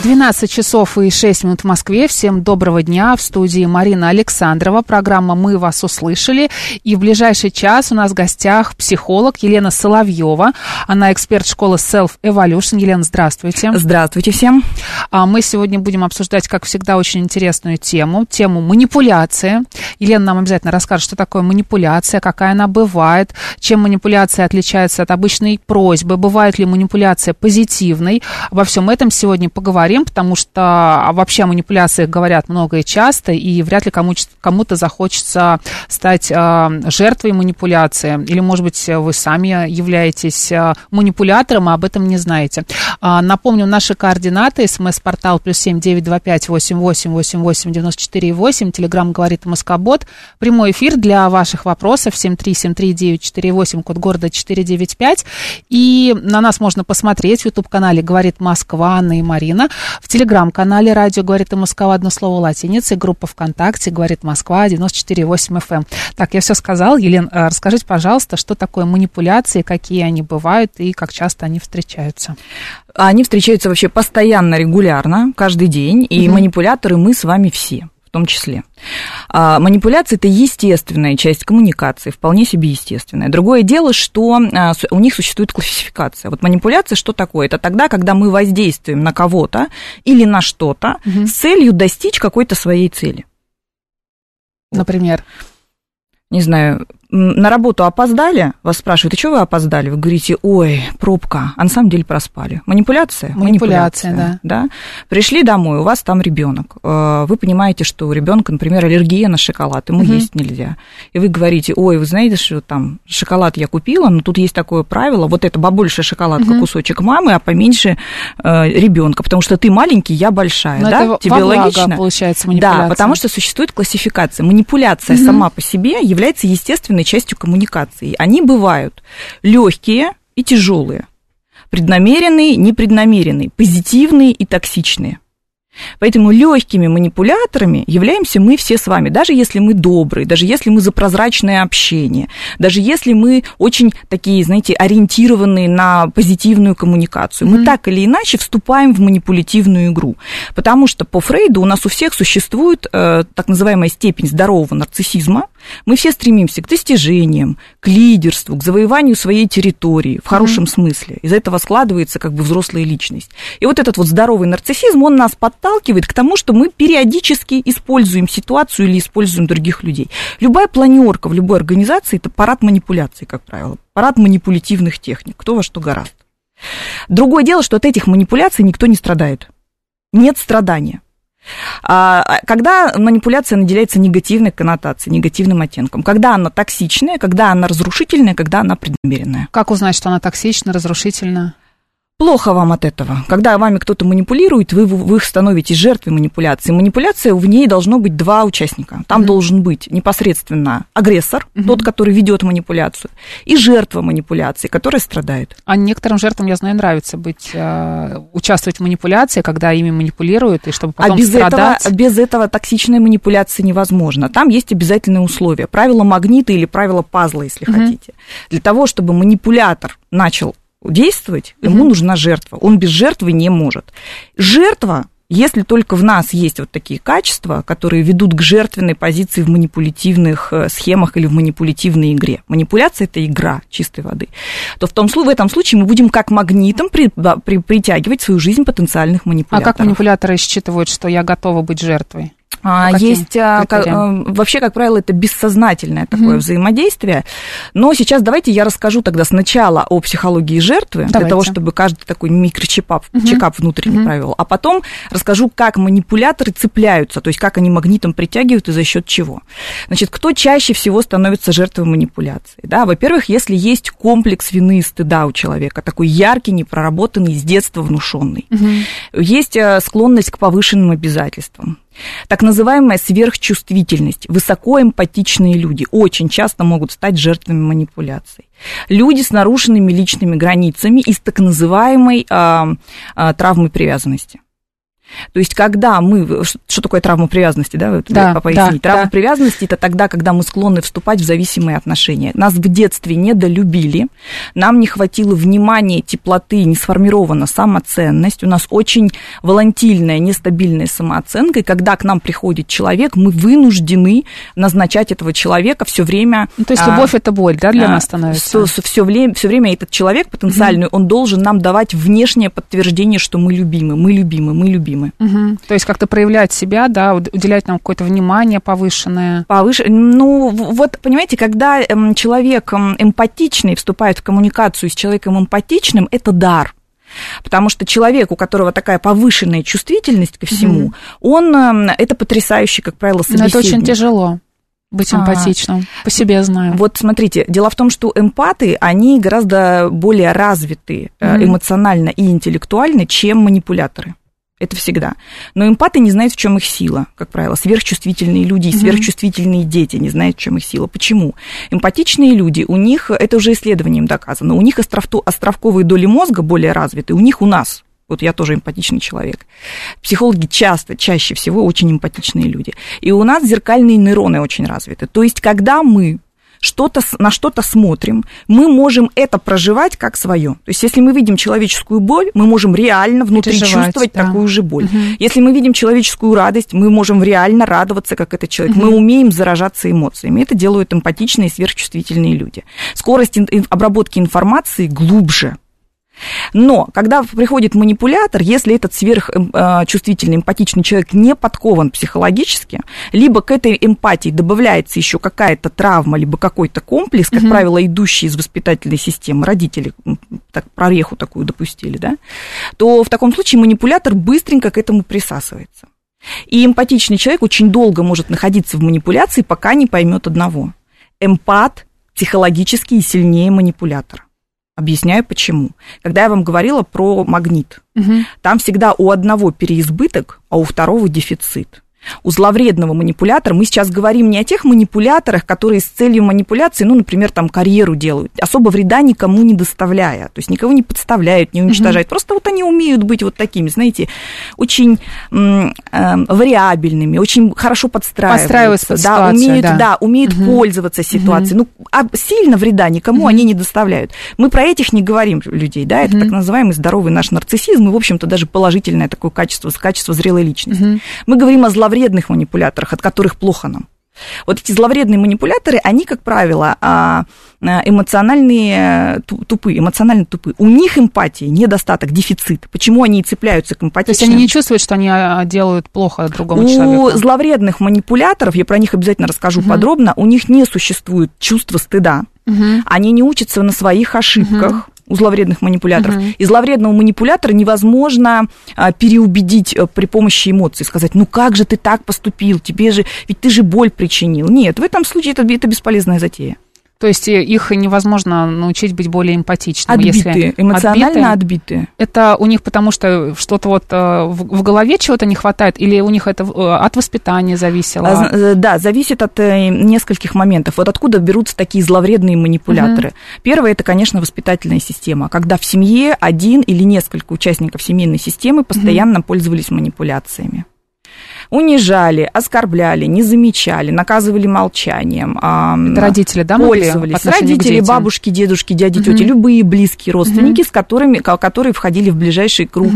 12 часов и 6 минут в Москве. Всем доброго дня. В студии Марина Александрова. Программа «Мы вас услышали». И в ближайший час у нас в гостях психолог Елена Соловьева. Она эксперт школы Self Evolution. Елена, здравствуйте. Здравствуйте всем. А мы сегодня будем обсуждать, как всегда, очень интересную тему. Тему манипуляции. Елена нам обязательно расскажет, что такое манипуляция, какая она бывает, чем манипуляция отличается от обычной просьбы, бывает ли манипуляция позитивной. Обо всем этом сегодня поговорим поговорим, потому что а, вообще о манипуляциях говорят много и часто, и вряд ли кому- кому-то захочется стать э, жертвой манипуляции. Или, может быть, вы сами являетесь э, манипулятором, а об этом не знаете. Напомню, наши координаты. СМС-портал плюс семь девять два пять восемь восемь восемь восемь девяносто четыре восемь. Телеграмм говорит Москобот. Прямой эфир для ваших вопросов. Семь три семь три девять четыре восемь. Код города четыре девять пять. И на нас можно посмотреть в YouTube-канале «Говорит Москва» Анна и Марина. В телеграм-канале «Радио говорит и Москва» одно слово латиницей, группа ВКонтакте «Говорит Москва» 94,8 FM. Так, я все сказал. Елен, э, расскажите, пожалуйста, что такое манипуляции, какие они бывают и как часто они встречаются? Они встречаются вообще постоянно, регулярно, каждый день, и угу. манипуляторы мы с вами все в том числе. А, манипуляция это естественная часть коммуникации, вполне себе естественная. Другое дело, что а, у них существует классификация. Вот манипуляция что такое? Это тогда, когда мы воздействуем на кого-то или на что-то угу. с целью достичь какой-то своей цели. Например? Не знаю, на работу опоздали, вас спрашивают, и что вы опоздали? Вы говорите, ой, пробка, а на самом деле проспали. Манипуляция? Манипуляция, Манипуляция да. да. Пришли домой, у вас там ребенок. Э, вы понимаете, что у ребенка, например, аллергия на шоколад, ему угу. есть нельзя. И вы говорите, ой, вы знаете, что там шоколад я купила, но тут есть такое правило, вот это побольше шоколадка, угу. кусочек мамы, а поменьше э, ребенка, потому что ты маленький, я большая, но да? Это Тебе логично? получается, манипуляция. Да, потому что существует классификация. Манипуляция угу. сама по себе является естественной естественной частью коммуникации. Они бывают легкие и тяжелые, преднамеренные, непреднамеренные, позитивные и токсичные. Поэтому легкими манипуляторами являемся мы все с вами, даже если мы добрые, даже если мы за прозрачное общение, даже если мы очень такие, знаете, ориентированные на позитивную коммуникацию. Mm-hmm. Мы так или иначе вступаем в манипулятивную игру. Потому что по Фрейду у нас у всех существует э, так называемая степень здорового нарциссизма. Мы все стремимся к достижениям, к лидерству, к завоеванию своей территории в хорошем mm-hmm. смысле. Из этого складывается как бы взрослая личность. И вот этот вот здоровый нарциссизм, он нас подталкивает к тому, что мы периодически используем ситуацию или используем других людей. Любая планерка в любой организации – это парад манипуляций, как правило, парад манипулятивных техник, кто во что гораст. Другое дело, что от этих манипуляций никто не страдает. Нет страдания. А, а когда манипуляция наделяется негативной коннотацией, негативным оттенком, когда она токсичная, когда она разрушительная, когда она преднамеренная. Как узнать, что она токсична, разрушительна? Плохо вам от этого. Когда вами кто-то манипулирует, вы, вы становитесь жертвой манипуляции. Манипуляция, в ней должно быть два участника. Там mm-hmm. должен быть непосредственно агрессор, mm-hmm. тот, который ведет манипуляцию, и жертва манипуляции, которая страдает. А некоторым жертвам, я знаю, нравится быть, э, участвовать в манипуляции, когда ими манипулируют, и чтобы потом а без страдать. Этого, без этого токсичная манипуляция невозможна. Там есть обязательные условия. Правило магнита или правило пазла, если mm-hmm. хотите. Для того, чтобы манипулятор начал действовать, угу. ему нужна жертва. Он без жертвы не может. Жертва, если только в нас есть вот такие качества, которые ведут к жертвенной позиции в манипулятивных э, схемах или в манипулятивной игре. Манипуляция это игра чистой воды. То в, том, в этом случае мы будем как магнитом при, при, притягивать в свою жизнь потенциальных манипуляторов. А как манипуляторы считывают, что я готова быть жертвой? А, какие Есть а, ка- критерии? а, вообще, как правило, это бессознательное такое взаимодействие. Но сейчас давайте я расскажу тогда сначала о психологии жертвы, для Давайте. того, чтобы каждый такой микрочекап чекап внутренний провел. А потом расскажу, как манипуляторы цепляются, то есть как они магнитом притягивают и за счет чего. Значит, кто чаще всего становится жертвой манипуляции? Да, во-первых, если есть комплекс вины и стыда у человека, такой яркий, непроработанный, с детства внушенный. Есть э, склонность к повышенным обязательствам. Так называемая сверхчувствительность. Высокоэмпатичные люди очень часто могут стать жертвами манипуляций. Люди с нарушенными личными границами и с так называемой а, а, травмой привязанности. То есть, когда мы... Что такое травма привязанности, да? Да, по- пояснить. да, травма да. привязанности – это тогда, когда мы склонны вступать в зависимые отношения. Нас в детстве недолюбили, нам не хватило внимания, теплоты, не сформирована самоценность, у нас очень волатильная, нестабильная самооценка, и когда к нам приходит человек, мы вынуждены назначать этого человека все время... Ну, то есть а, любовь это боль, да, для а, нас становится? Все, время, все время этот человек потенциальный, он должен нам давать внешнее подтверждение, что мы любимы, мы любимы, мы любимы. Мгм. То есть как-то проявлять себя, да, уд- уделять нам какое-то внимание повышенное. Повыше, ну, вот, понимаете, когда эм, человек эм, эмпатичный вступает в коммуникацию с человеком эмпатичным, это дар. Потому что человек, у которого такая повышенная чувствительность ко всему, он, эм, это потрясающий, как правило, Но собеседник. это очень тяжело быть А. эмпатичным. По себе знаю. Вот смотрите, дело в том, что эмпаты, они гораздо более развиты Мгм. эмоционально и интеллектуально, чем манипуляторы. Это всегда. Но эмпаты не знают, в чем их сила, как правило. Сверхчувствительные люди Мгм. сверхчувствительные дети не знают, в чем их сила. Почему? Эмпатичные люди, у них, это уже исследованием доказано, у них островто- островковые доли мозга более развиты, у них у нас. Вот я тоже эмпатичный человек. Психологи часто, чаще всего очень эмпатичные люди. И у нас зеркальные нейроны очень развиты. То есть, когда мы что-то, на что-то смотрим, мы можем это проживать как свое. То есть, если мы видим человеческую боль, мы можем реально внутри Переживать, чувствовать да. такую же боль. Мгм. Если мы видим человеческую радость, мы можем реально радоваться, как этот человек. Мы умеем заражаться эмоциями. Это делают эмпатичные и сверхчувствительные люди. Скорость обработки информации глубже. Но когда приходит манипулятор, если этот сверхчувствительный, эмпатичный человек не подкован психологически, либо к этой эмпатии добавляется еще какая-то травма, либо какой-то комплекс, как правило, идущий из воспитательной системы, родители так, прореху такую допустили, да, то в таком случае манипулятор быстренько к этому присасывается. И эмпатичный человек очень долго может находиться в манипуляции, пока не поймет одного. Эмпат психологически сильнее манипулятора. Объясняю почему. Когда я вам говорила про магнит, Мгм. там всегда у одного переизбыток, а у второго дефицит. У зловредного манипулятора, мы сейчас говорим не о тех манипуляторах, которые с целью манипуляции, ну, например, там карьеру делают, особо вреда никому не доставляя, то есть никого не подставляют, не уничтожают, просто вот они умеют быть вот такими, знаете, очень эм, вариабельными, очень хорошо подстраиваются. Подстраиваются под да, ситуацию, умеют, да. да, умеют Мгм. пользоваться ситуацией. Ну, а сильно вреда никому они не доставляют. Мы про этих не говорим людей, да, это так называемый здоровый наш нарциссизм и, в общем-то, даже положительное такое качество, качество зрелой личности. Мы говорим о зловредных манипуляторах, от которых плохо нам. Вот эти зловредные манипуляторы, они, как правило, а, а, эмоциональные ту- тупые, эмоционально тупые. У них эмпатии недостаток, дефицит. Почему они и цепляются к То эмпатичным? есть они не чувствуют, что они а, делают плохо другому У человеку. зловредных манипуляторов, я про них обязательно расскажу подробно, у них не существует чувства стыда. Мгм. Они не учатся на своих ошибках. У зловредных манипуляторов. И зловредного манипулятора невозможно а, переубедить а, при помощи эмоций, сказать, ну как же ты так поступил, тебе же, ведь ты же боль причинил. Нет, в этом случае это, это бесполезная затея. То есть э, их невозможно научить быть более эмпатичным. Отбитые, если эмоционально отбитые. отбитые. Это у них потому что что-то вот э, в в голове чего-то не хватает, или у них это э, от воспитания зависело? А, Да, зависит от нескольких моментов. Вот откуда берутся такие зловредные манипуляторы. Первое, это, конечно, воспитательная система, когда в семье один или несколько участников семейной системы постоянно пользовались манипуляциями. Унижали, оскорбляли, не замечали, наказывали молчанием. а, Это родители, да, пользовались. Родители, бабушки, дедушки, дяди, тети, любые близкие родственники, с которыми, ко- которые входили в ближайший круг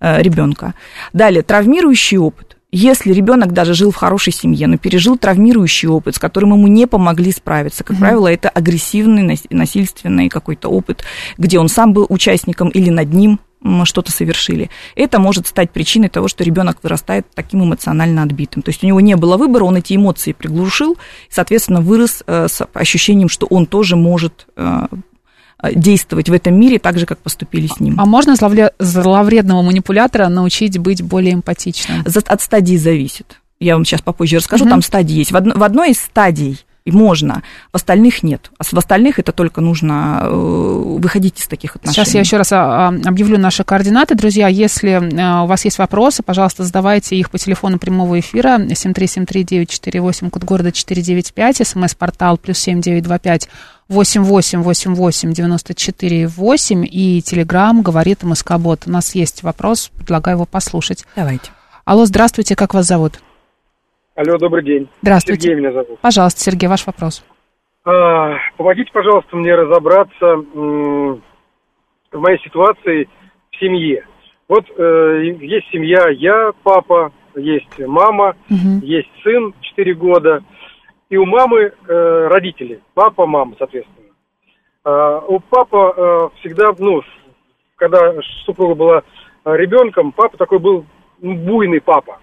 ребенка. Далее, травмирующий опыт. Если ребенок даже жил в хорошей семье, но пережил травмирующий опыт, с которым ему не помогли справиться, как правило, это агрессивный, нас- насильственный какой-то опыт, где он сам был участником или над ним что-то совершили, это может стать причиной того, что ребенок вырастает таким эмоционально отбитым. То есть у него не было выбора, он эти эмоции приглушил, и, соответственно, вырос э, с ощущением, что он тоже может э, действовать в этом мире так же, как поступили с ним. А можно зловредного манипулятора научить быть более эмпатичным? От стадии зависит. Я вам сейчас попозже расскажу, Мгм. там стадии есть. В, одно- в одной из стадий и можно, в остальных нет. А в остальных это только нужно э, выходить из таких отношений. Сейчас я еще раз а, а, объявлю наши координаты. Друзья, если а, у вас есть вопросы, пожалуйста, задавайте их по телефону прямого эфира 7373948, код города 495, смс-портал плюс 7925 8888 и телеграм говорит МСК-бот. У нас есть вопрос, предлагаю его послушать. Давайте. Алло, здравствуйте, как вас зовут? Алло, добрый день. Здравствуйте. Сергей меня зовут. Пожалуйста, Сергей, ваш вопрос. А, помогите, пожалуйста, мне разобраться м, в моей ситуации в семье. Вот э, есть семья, я, папа, есть мама, Мгм. есть сын 4 года, и у мамы э, родители, папа, мама, соответственно. А, у папа э, всегда, ну, когда супруга была ребенком, папа такой был ну, буйный папа.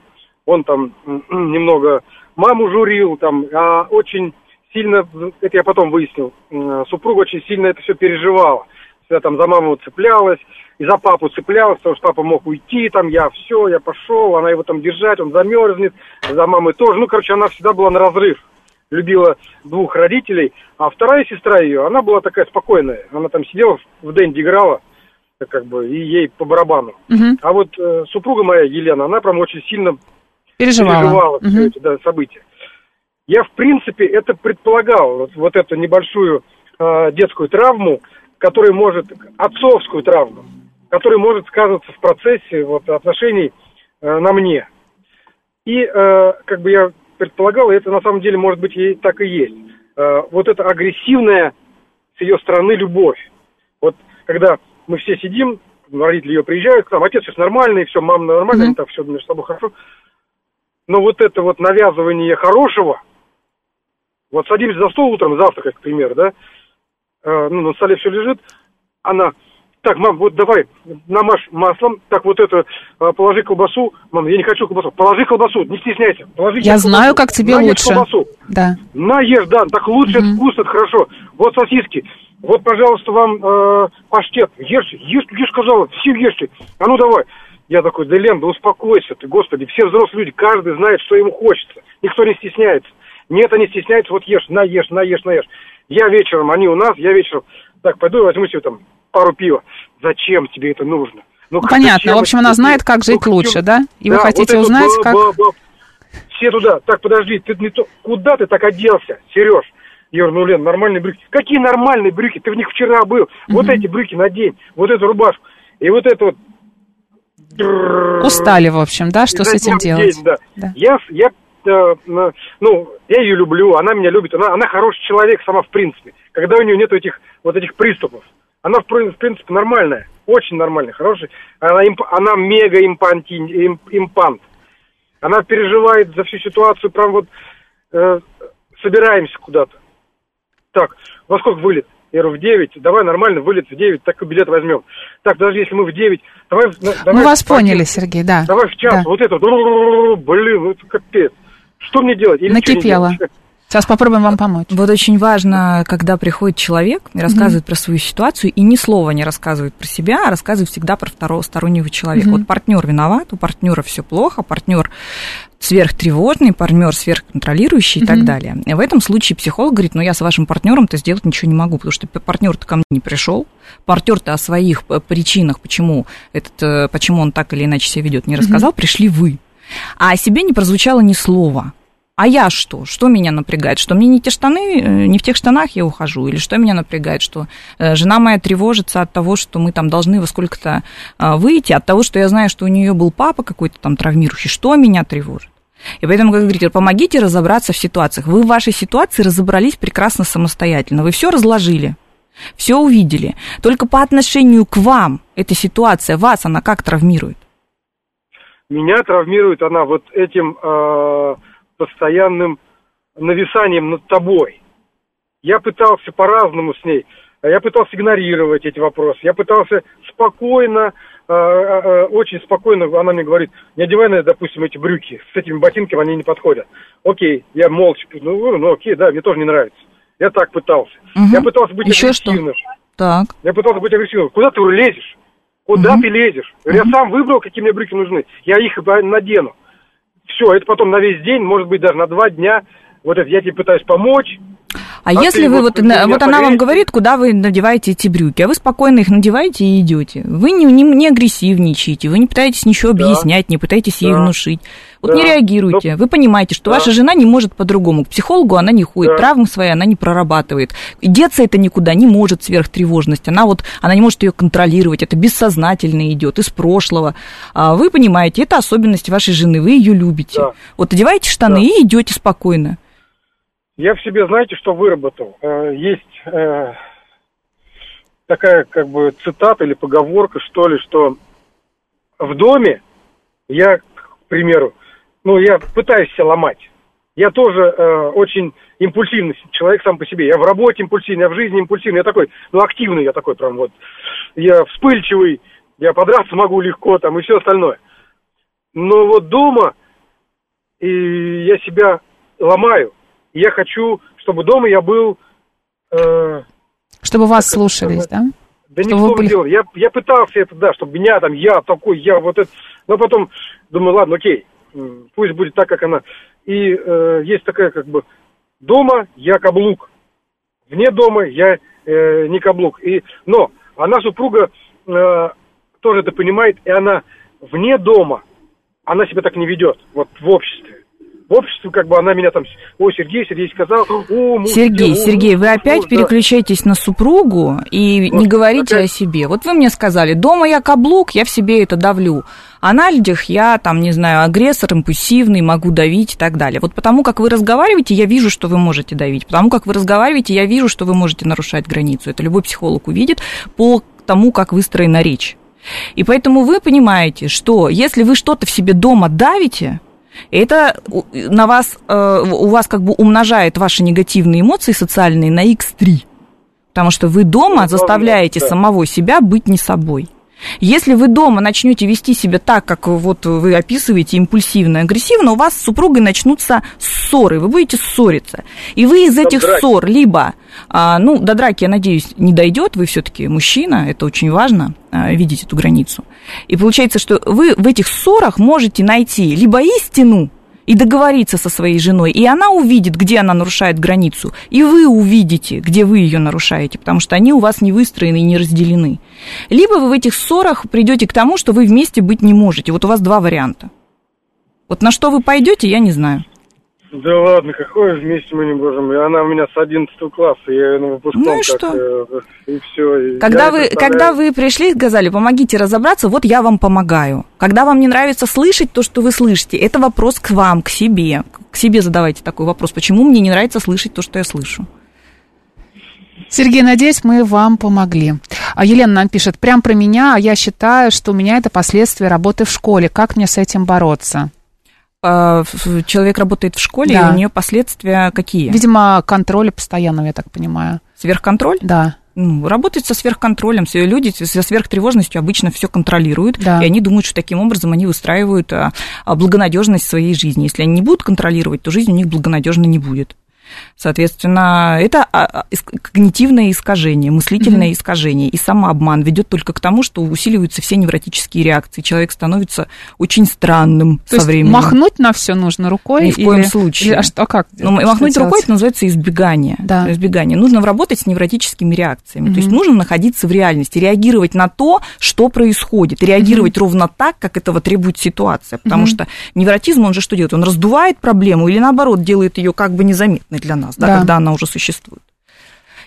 Он там немного маму журил, там, а очень сильно, это я потом выяснил, супруга очень сильно это все переживала. Всегда там за маму цеплялась, и за папу цеплялась, потому что папа мог уйти, там, я все, я пошел, она его там держать, он замерзнет, за мамой тоже. Ну, короче, она всегда была на разрыв. Любила двух родителей, а вторая сестра ее, она была такая спокойная. Она там сидела в Дэнди играла, как бы, и ей по барабану. Мгм. А вот э, супруга моя, Елена, она прям очень сильно Переживала. переживала Мгм. все эти да, события. Я, в принципе, это предполагал, вот, вот эту небольшую э, детскую травму, которая может, отцовскую травму, которая может сказываться в процессе вот, отношений э, на мне. И, э, как бы я предполагал, и это на самом деле, может быть, и так и есть. Э, вот эта агрессивная с ее стороны любовь. Вот когда мы все сидим, родители ее приезжают к нам, отец сейчас нормальный, все, мама нормальная, Мгм. там все между собой хорошо. Но вот это вот навязывание хорошего, вот садимся за стол утром, завтракать, к примеру, да, э, ну, на столе все лежит, она, так, мам, вот давай, намажь маслом, так, вот это, э, положи колбасу, мам, я не хочу колбасу, положи колбасу, не стесняйся, положи Я знаю, колбасу. как тебе На, ешь лучше. колбасу. Да. На, ешь, да, так лучше, это вкусно, хорошо. Вот сосиски. Вот, пожалуйста, вам э, паштет. Ешьте, ешь, ешь, сказала, все ешьте. А ну давай. Я такой, да, Лен, да успокойся ты, господи, все взрослые люди, каждый знает, что ему хочется. Никто не стесняется. Нет, они стесняются, вот ешь, на, ешь, на, ешь, на, ешь. Я вечером, они у нас, я вечером, так, пойду и возьму себе там пару пива. Зачем тебе это нужно? Ну, как, понятно. В общем, она знает, как жить Ну, лучше, да? И вы Да, хотите вот узнать, как... Все туда. Так, подожди, ты не то... Куда ты так оделся, Сереж? Я говорю, ну, Лен, нормальные брюки. Какие нормальные брюки? Ты в них вчера был. Вот эти брюки надень, вот эту рубашку. И вот это вот... Устали, в общем, да, что с этим делать? день, да. Да. Я, я э, ну, я ее люблю, она меня любит, она, она хороший человек сама в принципе. Когда у нее нет этих вот этих приступов. Она, в, при- в принципе, нормальная, очень нормальная, хорошая. Она, имп- она мега импанти, им- импант. Она переживает за всю ситуацию, прям вот э, собираемся куда-то. Так, во сколько вылет? Я говорю, в 9, давай нормально, вылет в 9, так и билет возьмем. Так, даже если мы в 9, давай... на- давай Мы вас один. поняли, Сергей, да. Давай в час, Да. вот это, блин, ну это капец. Что мне делать? Или Накипело. делать? Сейчас попробуем вам помочь. Вот очень важно, когда приходит человек и рассказывает про свою ситуацию, и ни слова не рассказывает про себя, а рассказывает всегда про второго стороннего человека. Мгм. Вот партнер виноват, у партнера все плохо, партнер сверхтревожный, партнер сверхконтролирующий и так далее. И в этом случае психолог говорит, ну я с вашим партнером-то сделать ничего не могу, потому что партнер-то ко мне не пришел, партнер-то о своих э, причинах, почему, этот, э, почему он так или иначе себя ведет, не рассказал, пришли вы. А о себе не прозвучало ни слова. А я что? Что меня напрягает? Что мне не те штаны, э, не в тех штанах я ухожу? Или что меня напрягает? Что э, жена моя тревожится от того, что мы там должны во сколько-то э, выйти, от того, что я знаю, что у нее был папа какой-то там травмирующий. Что меня тревожит? И поэтому, как говорите, помогите разобраться в ситуациях. Вы в вашей ситуации разобрались прекрасно самостоятельно. Вы все разложили, все увидели. Только по отношению к вам эта ситуация, вас она как травмирует? Меня травмирует она вот этим э, постоянным нависанием над тобой. Я пытался по-разному с ней Я пытался игнорировать эти вопросы. Я пытался спокойно, э, э, очень спокойно, она мне говорит, не одевай, на, допустим, эти брюки, с этими ботинками они не подходят. Окей, я молча, ну, ну окей, да, мне тоже не нравится. Я так пытался. Мгм. Я пытался быть Еще что? агрессивным. Так. Я пытался быть агрессивным. Куда ты лезешь? Куда ты лезешь? Я сам выбрал, какие мне брюки нужны. Я их надену. Все, это потом на весь день, может быть, даже на два дня. Вот это я тебе пытаюсь помочь. А, А если вы вот вот, она вам говорит, куда вы надеваете эти брюки, а вы спокойно их надеваете и идете. Вы не, не, не агрессивничаете, вы не пытаетесь ничего Да. объяснять, не пытаетесь ей Да. внушить. Вот Да. не реагируйте. Вы понимаете, что Да. ваша жена не может по-другому. К психологу она не ходит, Да. травмы свои она не прорабатывает. И деться это никуда не может сверхтревожность. Она вот, она не может ее контролировать. Это бессознательно идет из прошлого. А вы понимаете, это особенность вашей жены, вы ее любите. Да. Вот одеваете штаны Да. и идете спокойно. Я в себе, знаете, что выработал? Э, Есть э, такая, как бы, цитата или поговорка, что ли, что в доме я, к примеру, ну, я пытаюсь себя ломать. Я тоже э, очень импульсивный человек сам по себе. Я в работе импульсивный, я в жизни импульсивный. Я такой, ну, активный я такой прям вот. Я вспыльчивый, я подраться могу легко там и все остальное. Но вот дома и я себя ломаю. И я хочу, чтобы дома я был... э, Чтобы вас слушались, сказать? да? да не Чтобы в вы том были- дело. Я, я пытался это, да, чтобы меня там, я такой, я вот это... Но потом думаю, ладно, окей, пусть будет так, как она. И э, есть такая как бы... Дома я каблук. Вне дома я э, не каблук. И, но она супруга э, тоже это понимает, и она вне дома, она себя так не ведет, вот в обществе. В обществе, как бы она меня там, о, Сергей, Сергей сказал, о, муж Сергей, о, Сергей, вы опять да». переключаетесь на супругу и Вот, не говорите опять. о себе. Вот вы мне сказали, дома я каблук, я в себе это давлю. А на людях я, там, не знаю, агрессор, импульсивный, могу давить и так далее. Вот потому как вы разговариваете, я вижу, что вы можете давить. Потому как вы разговариваете, я вижу, что вы можете нарушать границу. Это любой психолог увидит по тому, как выстроена речь. И поэтому вы понимаете, что если вы что-то в себе дома давите, это на вас, э, у вас как бы умножает ваши негативные эмоции социальные на x3. Потому что вы дома Ну, заставляете да. самого себя быть не собой. Если вы дома начнете вести себя так, как вот вы описываете, импульсивно, агрессивно, у вас с супругой начнутся ссоры, вы будете ссориться. И вы из этих драки. ссор либо, а, ну, до драки, я надеюсь, не дойдет, вы все-таки мужчина, это очень важно, а, видеть эту границу. И получается, что вы в этих ссорах можете найти либо истину, и договориться со своей женой, и она увидит, где она нарушает границу, и вы увидите, где вы ее нарушаете, потому что они у вас не выстроены и не разделены. Либо вы в этих ссорах придете к тому, что вы вместе быть не можете. Вот у вас два варианта. Вот на что вы пойдете, я не знаю. Да ладно, какое вместе мы не можем. Она у меня с 11 класса, я ее на выпускном Ну и как, что? э, и все. Когда вы, когда вы пришли и сказали, помогите разобраться, вот я вам помогаю. Когда вам не нравится слышать то, что вы слышите, это вопрос к вам, к себе. К себе задавайте такой вопрос. Почему мне не нравится слышать то, что я слышу? Сергей, надеюсь, мы вам помогли. А Елена нам пишет, прям про меня, а я считаю, что у меня это последствия работы в школе. Как мне с этим бороться? В- Человек работает в школе, Да. и у нее последствия какие? Видимо, контроля постоянного, я так понимаю. Сверхконтроль? Да. Ну, работает со сверхконтролем. Люди со сверхтревожностью обычно все контролируют. Да. И они думают, что таким образом они выстраивают а, а, благонадежность своей жизни. Если они не будут контролировать, то жизнь у них благонадежной не будет. Соответственно, это а, а, когнитивное искажение, мыслительное искажение. И самообман ведет только к тому, что усиливаются все невротические реакции. Человек становится очень странным То со есть временем. махнуть на все нужно рукой? Ни в коем случае. или- а что, как? Ну, махнуть делать? рукой это называется избегание. Да. Избегание. Нужно работать с невротическими реакциями. То есть нужно находиться в реальности, реагировать на то, что происходит, реагировать ровно так, как этого требует ситуация. Потому Мгм. что невротизм, он же что делает? Он раздувает проблему или наоборот делает ее как бы незаметной для нас, да, Да. когда она уже существует.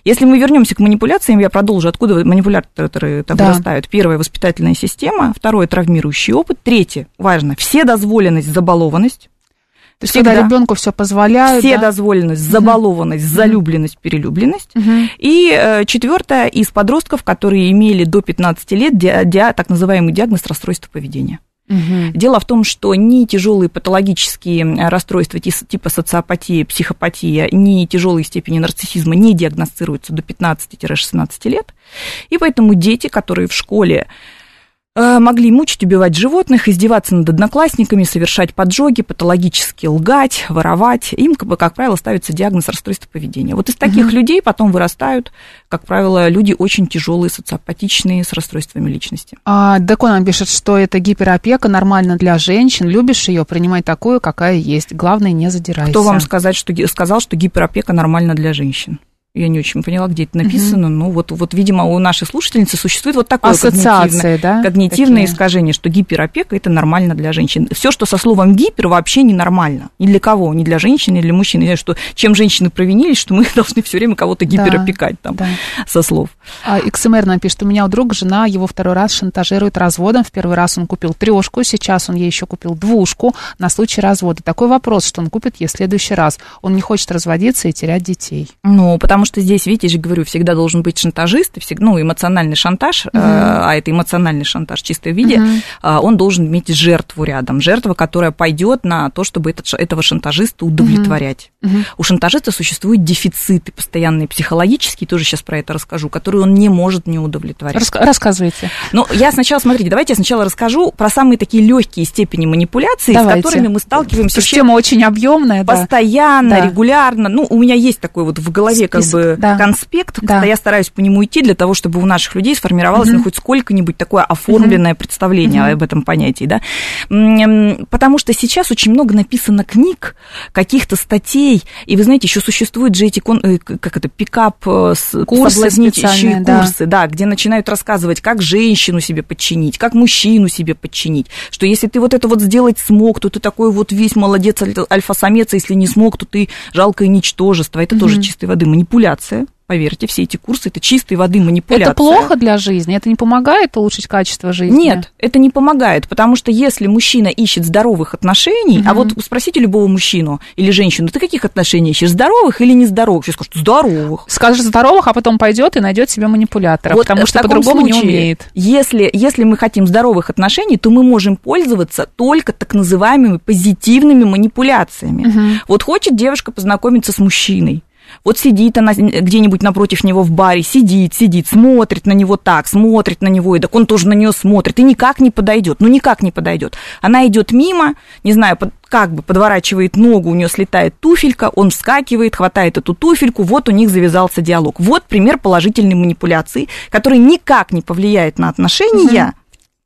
Если мы вернемся к манипуляциям, я продолжу, откуда манипуляторы это Да. вырастают. Первое – воспитательная система, второе – травмирующий опыт, третье – важно, вседозволенность, забалованность. То есть, когда ребенку все позволяют. Все да? дозволенность, забалованность, залюбленность, перелюбленность. Мгм. И э, четвертое из подростков, которые имели до 15 лет ди- ди- так называемый диагноз расстройства поведения. Мгм. Дело в том, что ни тяжелые патологические э, расстройства типа социопатия, психопатия, ни тяжелые степени нарциссизма не диагностируются до 15-16 лет. И поэтому дети, которые в школе могли мучить, убивать животных, издеваться над одноклассниками, совершать поджоги, патологически лгать, воровать. Им, как правило, ставится диагноз расстройства поведения. Вот из таких людей потом вырастают, как правило, люди очень тяжелые, социопатичные, с расстройствами личности. А, Декона пишет, что это гиперопека, нормально для женщин. Любишь ее, принимай такую, какая есть. Главное, не задирайся. Кто вам сказать, что, сказал, что гиперопека нормально для женщин? Я не очень поняла, где это написано, но вот, вот, видимо, у нашей слушательницы существует вот такое Ассоциации, да? когнитивное такие? искажение, что гиперопека это нормально для женщин. Все, что со словом гипер, вообще не нормально. Ни для кого, ни для женщин, ни для мужчин. Я что чем женщины провинились, что мы должны все время кого-то Да, гиперопекать там да. со слов. А, XMR нам пишет, у меня у друга жена его второй раз шантажирует разводом. В первый раз он купил трешку, сейчас он ей еще купил двушку на случай развода. Такой вопрос, что он купит ей в следующий раз. Он не хочет разводиться и терять детей. Ну, потому что здесь, видите, я же говорю, всегда должен быть шантажист, и всегда, ну, эмоциональный шантаж, э, а это эмоциональный шантаж в чистом виде, а, он должен иметь жертву рядом, жертва, которая пойдет на то, чтобы этот, этого шантажиста удовлетворять. У шантажиста существуют дефициты постоянные психологические, тоже сейчас про это расскажу, которые он не может не удовлетворять. Раска- рассказывайте. Ну, я сначала, смотрите, давайте я сначала расскажу про самые такие легкие степени манипуляции, Давайте. с которыми мы сталкиваемся Потому что вообще тема очень объемная, да. постоянно, Да. регулярно. Ну, у меня есть такой вот в голове как бы да. конспект. Да. Я стараюсь по нему идти для того, чтобы у наших людей сформировалось Мгм. ну, хоть сколько-нибудь такое оформленное представление об этом понятии, да. Потому что сейчас очень много написано книг, каких-то статей, и вы знаете, еще существуют же эти, э, как это, пикап, э, Курсы соблазнительные да. курсы, да, где начинают рассказывать, как женщину себе подчинить, как мужчину себе подчинить, что если ты вот это вот сделать смог, то ты такой вот весь молодец, аль- альфа-самец, а если не смог, то ты жалкое ничтожество. Это тоже чистой воды манипуляция. Поверьте, все эти курсы это чистой воды манипуляция. Это плохо для жизни? Это не помогает улучшить качество жизни? Нет, это не помогает, потому что если мужчина ищет здоровых отношений, а вот спросите любого мужчину или женщину, ты каких отношений ищешь, здоровых или нездоровых? Все скажут, здоровых. Скажет здоровых, а потом пойдет и найдет себе манипулятора, Вот потому в что по-другому не умеет. Если, если мы хотим здоровых отношений, то мы можем пользоваться только так называемыми позитивными манипуляциями. Вот хочет девушка познакомиться с мужчиной. Вот сидит она где-нибудь напротив него в баре, сидит, сидит, смотрит на него так, смотрит на него, и так он тоже на нее смотрит, и никак не подойдет, ну никак не подойдет. Она идет мимо, не знаю, под- как бы подворачивает ногу, у нее слетает туфелька, он вскакивает, хватает эту туфельку, вот у них завязался диалог. Вот пример положительной манипуляции, который никак не повлияет на отношения,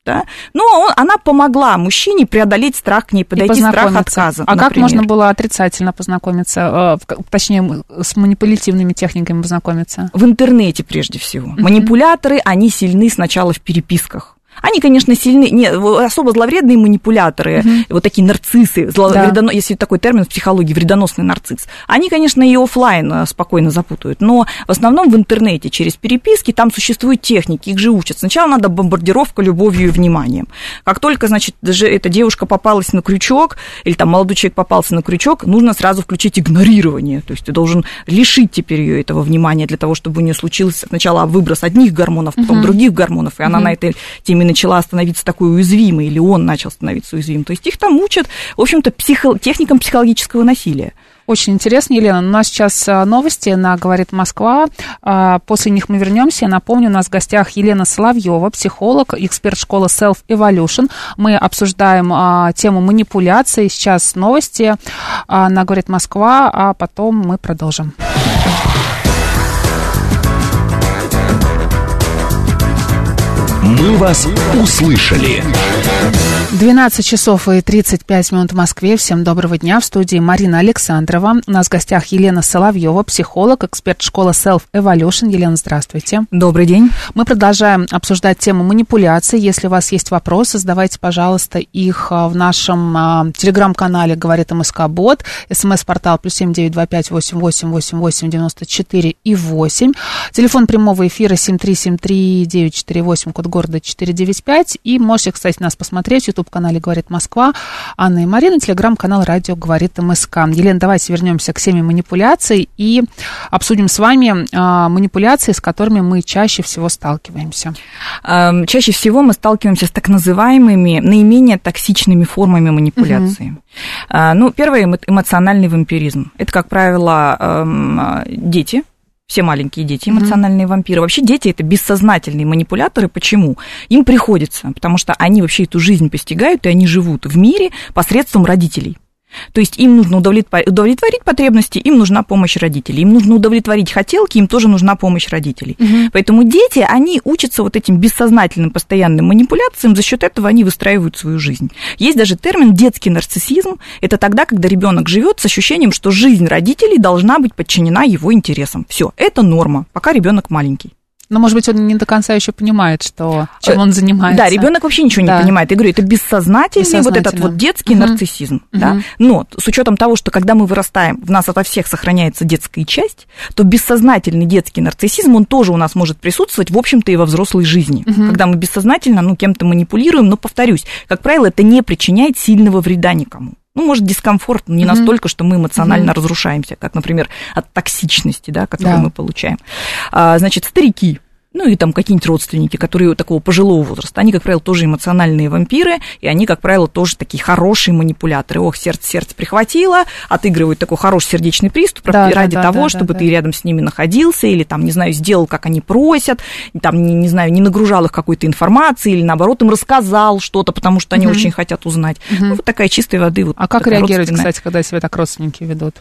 да, но он- она помогла мужчине преодолеть страх к ней, подойти страх отказа. А как например. можно было отрицательно познакомиться, э, точнее, с манипулятивными техниками познакомиться? В интернете прежде всего. Манипуляторы, они сильны сначала в переписках. Они, конечно, сильны, не, особо зловредные манипуляторы, вот такие нарциссы, зло- Да. вредоно- если такой термин в психологии, вредоносный нарцисс, они, конечно, и офлайн э, спокойно запутают, но в основном в интернете, через переписки, там существуют техники, их же учат. Сначала надо бомбардировка любовью и вниманием. Как только, значит, даже эта девушка попалась на крючок, или там молодой человек попался на крючок, нужно сразу включить игнорирование, то есть ты должен лишить теперь ее этого внимания для того, чтобы у нее случился сначала выброс одних гормонов, потом других гормонов, и она на этой теме начала становиться такой уязвимой, или он начал становиться уязвимым. То есть их там учат, в общем-то, психо- техникам психологического насилия. Очень интересно, Елена. У нас сейчас а, новости на «Говорит Москва». А, После них мы вернемся. Я напомню, у нас в гостях Елена Соловьева, психолог, эксперт школы Self Evolution. Мы обсуждаем а, тему манипуляции. Сейчас новости а, на «Говорит Москва», а потом мы продолжим. «Мы вас услышали». 12 часов и 35 минут в Москве. Всем доброго дня. В студии Марина Александрова. У нас в гостях Елена Соловьева, психолог, эксперт школы Self Evolution. Елена, здравствуйте. Добрый день. Мы продолжаем обсуждать тему манипуляций. Если у вас есть вопросы, задавайте, пожалуйста, их а, в нашем а, телеграм-канале «Говорит МСК Бот», смс-портал плюс семь девять два пять восемь восемь восемь восемь девяносто четыре и восемь. Телефон прямого эфира семь три семь три девять четыре восемь, код города четыре девять пять. И можете, кстати, нас посмотреть в YouTube YouTube-канале «Говорит Москва». Анна и Марина, телеграм-канал «Радио говорит МСК». Елена, давайте вернемся к теме манипуляций и обсудим с вами а, манипуляции, с которыми мы чаще всего сталкиваемся. Чаще всего мы сталкиваемся с так называемыми наименее токсичными формами манипуляции. А, Ну, первое эмо- эмоциональный вампиризм. Это, как правило, а, дети. Все маленькие дети, эмоциональные вампиры. Вообще дети это бессознательные манипуляторы. Почему? Им приходится, потому что они вообще эту жизнь постигают, и они живут в мире посредством родителей. То есть им нужно удовлетво- удовлетворить потребности, им нужна помощь родителей. Им нужно удовлетворить хотелки, им тоже нужна помощь родителей. Поэтому дети, они учатся вот этим бессознательным постоянным манипуляциям, за счет этого они выстраивают свою жизнь. Есть даже термин детский нарциссизм. Это тогда, когда ребенок живет с ощущением, что жизнь родителей должна быть подчинена его интересам. Все, это норма, пока ребенок маленький. Но, может быть, он не до конца еще понимает, что, чем он занимается. Да, ребенок вообще ничего Да. не понимает. Я говорю, это бессознательный, вот этот вот детский Мгм. нарциссизм. Да? Мгм. Но с учетом того, что когда мы вырастаем, в нас ото всех сохраняется детская часть, то бессознательный детский нарциссизм, он тоже у нас может присутствовать, в общем-то, и во взрослой жизни. Когда мы бессознательно, ну, кем-то манипулируем, но, повторюсь, как правило, это не причиняет сильного вреда никому. Ну, может, дискомфорт, но не Мгм. настолько, что мы эмоционально разрушаемся, как, например, от токсичности, да, которую Да. мы получаем. А, значит, старики, ну и там какие-нибудь родственники, которые такого пожилого возраста, они, как правило, тоже эмоциональные вампиры, и они, как правило, тоже такие хорошие манипуляторы. Ох, сердце, сердце прихватило, отыгрывают такой хороший сердечный приступ Да, ради да, того, да, чтобы да, ты да. рядом с ними находился, или там, не знаю, сделал, как они просят, там, не, не знаю, не нагружал их какой-то информацией, или наоборот им рассказал что-то, потому что они Мгм. очень хотят узнать. Ну, вот такая чистой воды. Вот А как реагировать, кстати, когда себя так родственники ведут?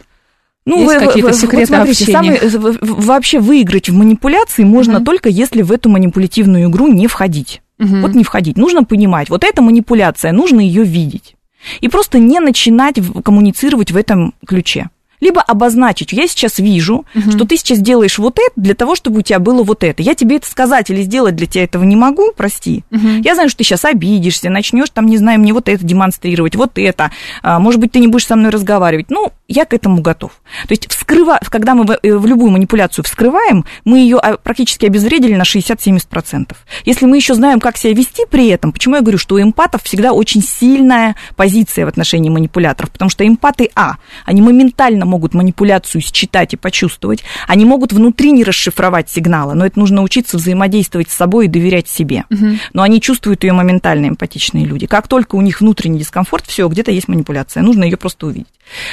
Ну, Есть вы- какие-то секреты вот смотрите, общения? самый- в- вообще выиграть в манипуляции можно Мгм. только если в эту манипулятивную игру не входить. Мгм. Вот не входить. Нужно понимать, вот эта манипуляция, нужно ее видеть. И просто не начинать коммуницировать в этом ключе. Либо обозначить, я сейчас вижу, что ты сейчас делаешь вот это для того, чтобы у тебя было вот это. Я тебе это сказать или сделать для тебя этого не могу, прости. Я знаю, что ты сейчас обидишься, начнешь там, не знаю, мне вот это демонстрировать, вот это. А, Может быть, ты не будешь со мной разговаривать. Ну, я к этому готов. То есть, вскрыва... когда мы в, э, любую манипуляцию вскрываем, мы ее а, практически обезвредили на 60-70%. Если мы еще знаем, как себя вести при этом, почему я говорю, что у эмпатов всегда очень сильная позиция в отношении манипуляторов, потому что эмпаты, а, они моментально могут манипуляцию считать и почувствовать, они могут внутри не расшифровать сигналы, но это нужно учиться взаимодействовать с собой и доверять себе. Но они чувствуют ее моментально, эмпатичные люди. Как только у них внутренний дискомфорт, все, где-то есть манипуляция, нужно ее просто увидеть.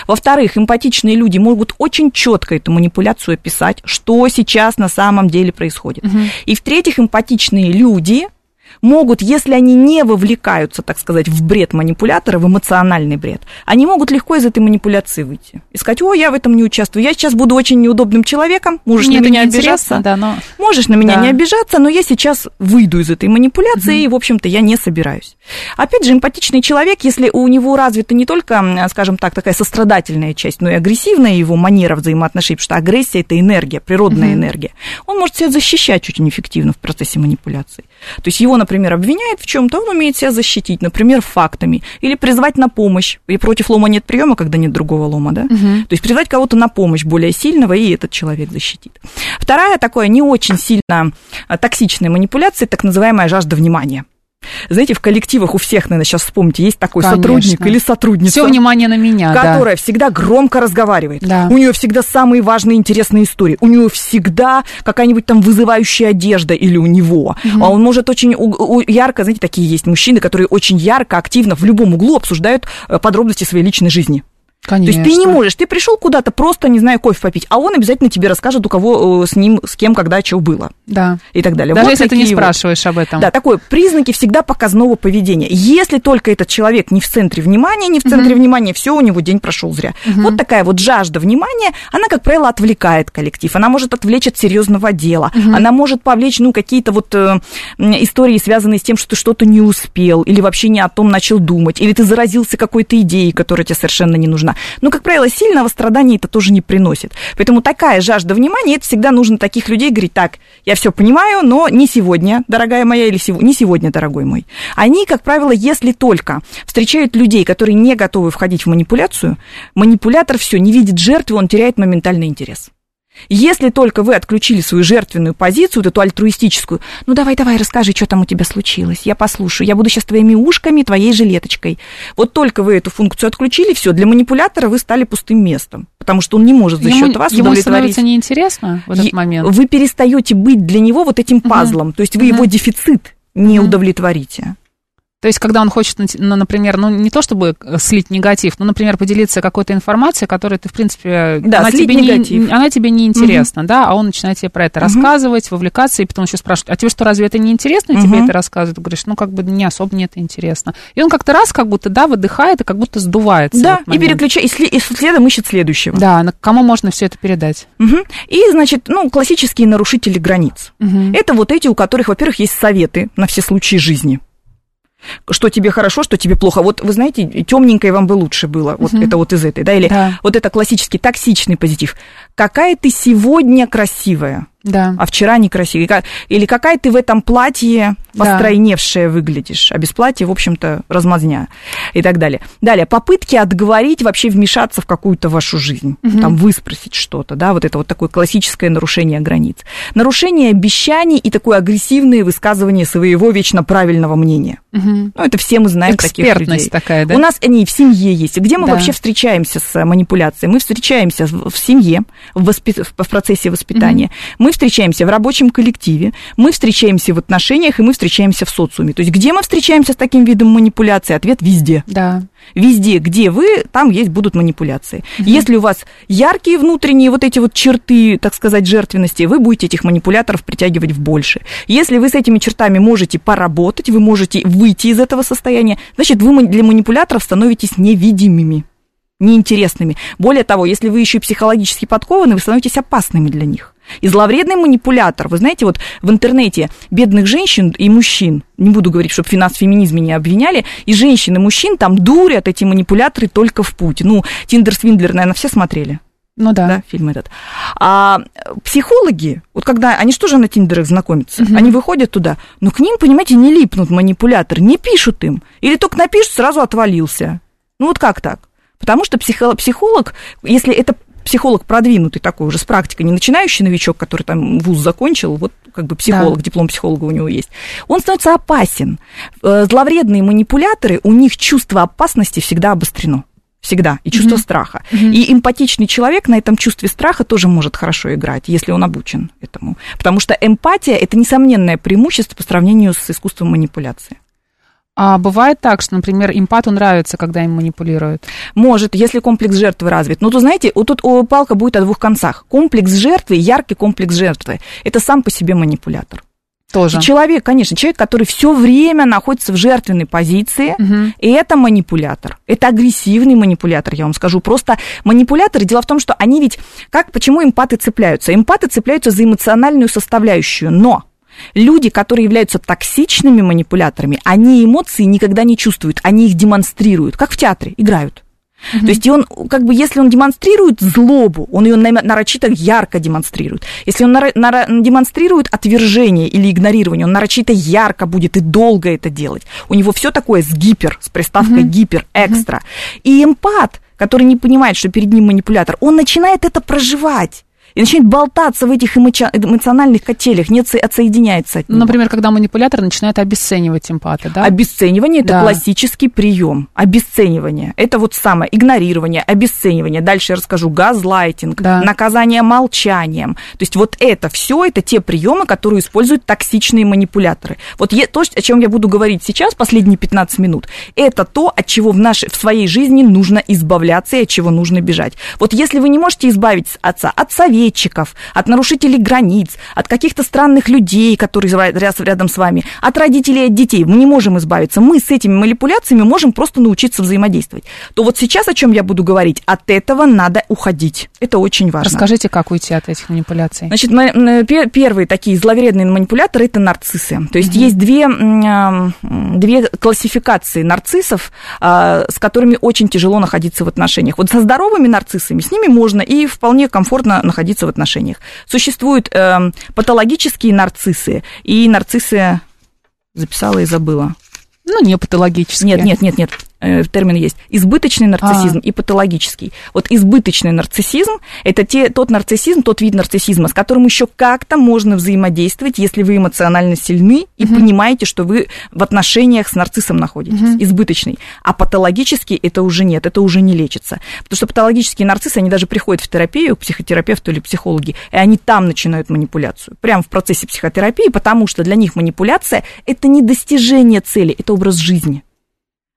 Во-вторых, эмпатичные люди могут очень четко эту манипуляцию описать, что сейчас на самом деле происходит. И в-третьих, эмпатичные люди могут, если они не вовлекаются, так сказать, в бред манипулятора, в эмоциональный бред, они могут легко из этой манипуляции выйти. И сказать, о, я в этом не участвую, я сейчас буду очень неудобным человеком, можешь Мне на меня не обижаться. да, но... Можешь на меня Да. не обижаться, но я сейчас выйду из этой манипуляции, и, в общем-то, я не собираюсь. Опять же, эмпатичный человек, если у него развита не только, скажем так, такая сострадательная часть, но и агрессивная его манера взаимоотношений, потому что агрессия – это энергия, природная энергия, он может себя защищать очень эффективно в процессе манипуляции. То есть его, например, обвиняют в чем-то, он умеет себя защитить, например, фактами, или призвать на помощь. И против лома нет приема, когда нет другого лома, да? То есть призвать кого-то на помощь более сильного, и этот человек защитит. Вторая такая не очень сильно а, токсичная манипуляция, так называемая жажда внимания. Знаете, в коллективах у всех, наверное, сейчас вспомните, есть такой Конечно. сотрудник или сотрудница, Все внимание на меня, да. которая всегда громко разговаривает. Да. У нее всегда самые важные интересные истории. У нее всегда какая-нибудь там вызывающая одежда или у него. А он может очень ярко, знаете, такие есть мужчины, которые очень ярко, активно в любом углу обсуждают э, подробности своей личной жизни. Конечно. То есть ты не можешь, ты пришел куда-то просто, не знаю, кофе попить, а он обязательно тебе расскажет, у кого э, с ним, с кем, когда, что было Да. и так далее. Даже Вот если ты не вот. спрашиваешь об этом. Да, такое признаки всегда показного поведения. Если только этот человек не в центре внимания, не в центре внимания, все, у него день прошел зря. Вот такая вот жажда внимания, она, как правило, отвлекает коллектив. Она может отвлечь от серьезного дела. Она может повлечь, ну, какие-то вот э, истории, связанные с тем, что ты что-то не успел, или вообще не о том начал думать, или ты заразился какой-то идеей, которая тебе совершенно не нужна. Но, как правило, сильного страдания это тоже не приносит. Поэтому такая жажда внимания, это всегда нужно таких людей говорить, так, я все понимаю, но не сегодня, дорогая моя, или сего- не сегодня, дорогой мой. Они, как правило, если только встречают людей, которые не готовы входить в манипуляцию, манипулятор все, не видит жертвы, он теряет моментальный интерес. Если только вы отключили свою жертвенную позицию, вот эту альтруистическую, ну давай, давай, расскажи, что там у тебя случилось, я послушаю, я буду сейчас твоими ушками, твоей жилеточкой. Вот только вы эту функцию отключили, все, для манипулятора вы стали пустым местом, потому что он не может за ему, счет вас ему удовлетворить. становится неинтересно в этот момент. Вы перестаете быть для него вот этим пазлом, то есть вы его дефицит не Мгм. удовлетворите. То есть, когда он хочет, ну, например, ну, не то чтобы э, слить негатив, но, например, поделиться какой-то информацией, которую ты, в принципе, Да, она, тебе не, она тебе не интересна, да, а он начинает тебе про это рассказывать, вовлекаться, и потом еще спрашивает, а тебе что, разве это не интересно, и тебе Мгм. это рассказывают? Ты говоришь, ну, как бы не особо мне это интересно. И он как-то раз, как будто, да, выдыхает и как будто сдувается. Да, и переключает, и, и следом ищет следующего. Да, на кому можно все это передать? Мгм. И, значит, ну, классические нарушители границ. Мгм. Это вот эти, у которых, во-первых, есть советы на все случаи жизни. Что тебе хорошо, что тебе плохо. Вот вы знаете, темненькое вам бы лучше было. Вот Мгм. это вот из этой, да? Или Да. вот это классический токсичный позитив. Какая ты сегодня красивая, Да. а вчера некрасивая. Или какая ты в этом платье Да. постройневшая выглядишь. А без платья, в общем-то, размазня и так далее. Далее, попытки отговорить, вообще вмешаться в какую-то вашу жизнь. Мгм. Там выспросить что-то, да, вот это вот такое классическое нарушение границ. Нарушение обещаний и такое агрессивное высказывание своего вечно правильного мнения. Мгм. Ну, это все мы знаем таких Экспертность людей. такая, да? У нас они в семье есть. Где мы Да. вообще встречаемся с э, манипуляцией? Мы встречаемся в семье, в, воспи- в процессе воспитания. Мы встречаемся в рабочем коллективе, мы встречаемся в отношениях, и мы встречаемся в социуме. То есть где мы встречаемся с таким видом манипуляции? Ответ везде. Да. Везде, где вы, там есть будут манипуляции. Если у вас яркие внутренние вот эти вот черты, так сказать, жертвенности, вы будете этих манипуляторов притягивать в больше. Если вы с этими чертами можете поработать, вы можете выйти из этого состояния, значит, вы для манипуляторов становитесь невидимыми, неинтересными. Более того, если вы еще и психологически подкованы, вы становитесь опасными для них. И зловредный манипулятор, вы знаете, вот в интернете бедных женщин и мужчин, не буду говорить, чтобы нас в феминизме не обвиняли, и женщин, и мужчин там дурят эти манипуляторы только в путь. Ну, Тиндер Свиндлер, наверное, все смотрели Ну да. да, фильм этот. А психологи, вот когда они что же на Тиндерах знакомятся, Мгм. они выходят туда, но к ним, понимаете, не липнут манипуляторы, не пишут им. Или только напишут, сразу отвалился. Ну вот как так? Потому что психо- психолог, если это психолог продвинутый такой уже с практикой, не начинающий новичок, который там вуз закончил, вот как бы психолог, диплом психолога у него есть, он становится опасен. Э, Зловредные манипуляторы, у них чувство опасности всегда обострено. Всегда. И чувство Мгм. страха. Мгм. И эмпатичный человек на этом чувстве страха тоже может хорошо играть, если он обучен этому. Потому что эмпатия – это несомненное преимущество по сравнению с искусством манипуляции. А бывает так, что, например, импату нравится, когда им манипулируют. Может, если комплекс жертвы развит. Но то, знаете, вот тут палка будет о двух концах. Комплекс жертвы, яркий комплекс жертвы – это сам по себе манипулятор. Тоже. И человек, конечно, человек, который все время находится в жертвенной позиции, Мгм. и это манипулятор. Это агрессивный манипулятор, я вам скажу. Просто манипуляторы, дело в том, что они ведь... Как, почему эмпаты цепляются? Эмпаты цепляются за эмоциональную составляющую, но люди, которые являются токсичными манипуляторами, они эмоции никогда не чувствуют, они их демонстрируют, как в театре, играют. То есть он, как бы, если он демонстрирует злобу, он ее нарочито ярко демонстрирует. Если он наро- наро- демонстрирует отвержение или игнорирование, он нарочито ярко будет и долго это делать. У него все такое с гипер, с приставкой гипер, экстра. И эмпат, который не понимает, что перед ним манипулятор, он начинает это проживать. И начинает болтаться в этих эмоциональных котелях, не отсо- отсоединяется от него. например, когда манипулятор начинает обесценивать эмпата, да? Обесценивание это Да. классический прием. Обесценивание. Это вот самое игнорирование, обесценивание. Дальше я расскажу газлайтинг, Да. наказание молчанием. То есть вот это все это те приемы, которые используют токсичные манипуляторы. Вот е- то, о чем я буду говорить сейчас, последние 15 минут, это то, от чего в, нашей, в своей жизни нужно избавляться и от чего нужно бежать. Вот если вы не можете избавиться от, от советчиков, от нарушителей границ, от каких-то странных людей, которые ря- ря- рядом с вами, от родителей, от детей, мы не можем избавиться. Мы с этими манипуляциями можем просто научиться взаимодействовать. То вот сейчас, о чем я буду говорить, от этого надо уходить. Это очень важно. Расскажите, как уйти от этих манипуляций. Значит, первые такие зловредные манипуляторы это нарциссы. То есть есть две, две классификации нарциссов, а, с которыми очень тяжело находиться в отношениях. Вот со здоровыми нарциссами с ними можно и вполне комфортно находиться в отношениях. Существуют эм, патологические нарциссы и нарциссы записала и забыла. Ну, не патологически. Нет, нет, нет, нет. Э, термин есть, избыточный нарциссизм А. и патологический. Вот избыточный нарциссизм – это те, тот нарциссизм, тот вид нарциссизма, с которым еще как-то можно взаимодействовать, если вы эмоционально сильны и понимаете, что вы в отношениях с нарциссом находитесь, избыточный. А патологический – это уже нет, это уже не лечится. Потому что патологические нарциссы, они даже приходят в терапию к психотерапевту или психологи, и они там начинают манипуляцию, прямо в процессе психотерапии, потому что для них манипуляция – это не достижение цели, это образ жизни.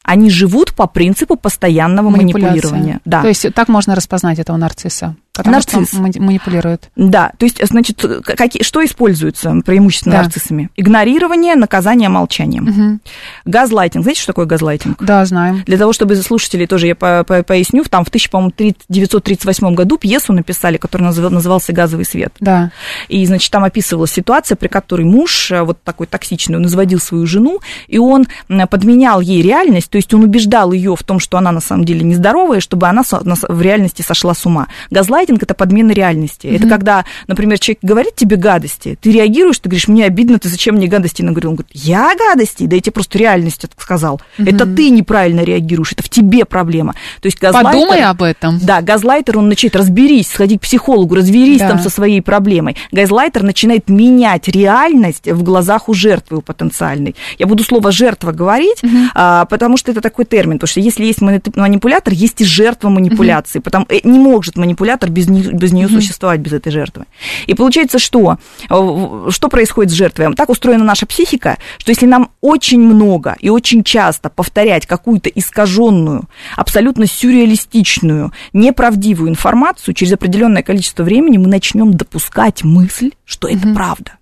Они живут по принципу постоянного манипулирования. Да. То есть так можно распознать этого нарцисса, потому Нарцисс. что он манипулирует. Да, то есть, значит, какие, что используется преимущественно Да. нарциссами? Игнорирование, наказание молчанием. Мгм. Газлайтинг. Знаете, что такое газлайтинг? Да, знаем. Для того, чтобы слушателей тоже я по- по- поясню, там в 1938 году пьесу написали, которая называ- назывался «Газовый свет». Да. И, значит, там описывалась ситуация, при которой муж, э, вот такой токсичный, он изводил свою жену, и он подменял ей реальность, то есть он убеждал ее в том, что она на самом деле нездоровая, чтобы она в реальности сошла с ума. Газлайтинг – это подмена реальности. Это когда, например, человек говорит тебе гадости, ты реагируешь, ты говоришь, мне обидно, ты зачем мне гадости наговорил? Он говорит, я гадости? Да я тебе просто реальность сказал. Это ты неправильно реагируешь, это в тебе проблема. То есть газлайтер... Подумай об этом. Да, газлайтер, он начинает, разберись, сходи к психологу, разберись Да. там со своей проблемой. Газлайтер начинает менять реальность в глазах у жертвы, у потенциальной. Я буду слово «жертва» говорить, а, потому что это такой термин, потому что если есть мани- манипулятор, есть и жертва манипуляции, потому э, не может манипулятор без, не- без нее существовать, без этой жертвы. И получается, что? Э, Что происходит с жертвой? Так устроена наша психика, что если нам очень много и очень часто повторять какую-то искаженную, абсолютно сюрреалистичную, неправдивую информацию, через определенное количество времени мы начнем допускать мысль, что это правда.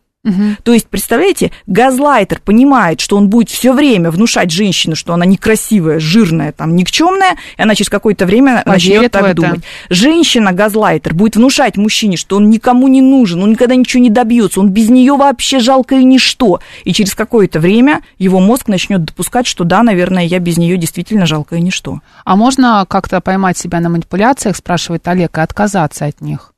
То есть, представляете, газлайтер понимает, что он будет все время внушать женщине, что она некрасивая, жирная, там, никчемная, и она через какое-то время Поверит начнет так думать. Женщина газлайтер будет внушать мужчине, что он никому не нужен, он никогда ничего не добьется, он без нее вообще жалкое ничто. И через какое-то время его мозг начнет допускать, что да, наверное, я без нее действительно жалкое ничто. А можно как-то поймать себя на манипуляциях, спрашивает Олег, и отказаться от них?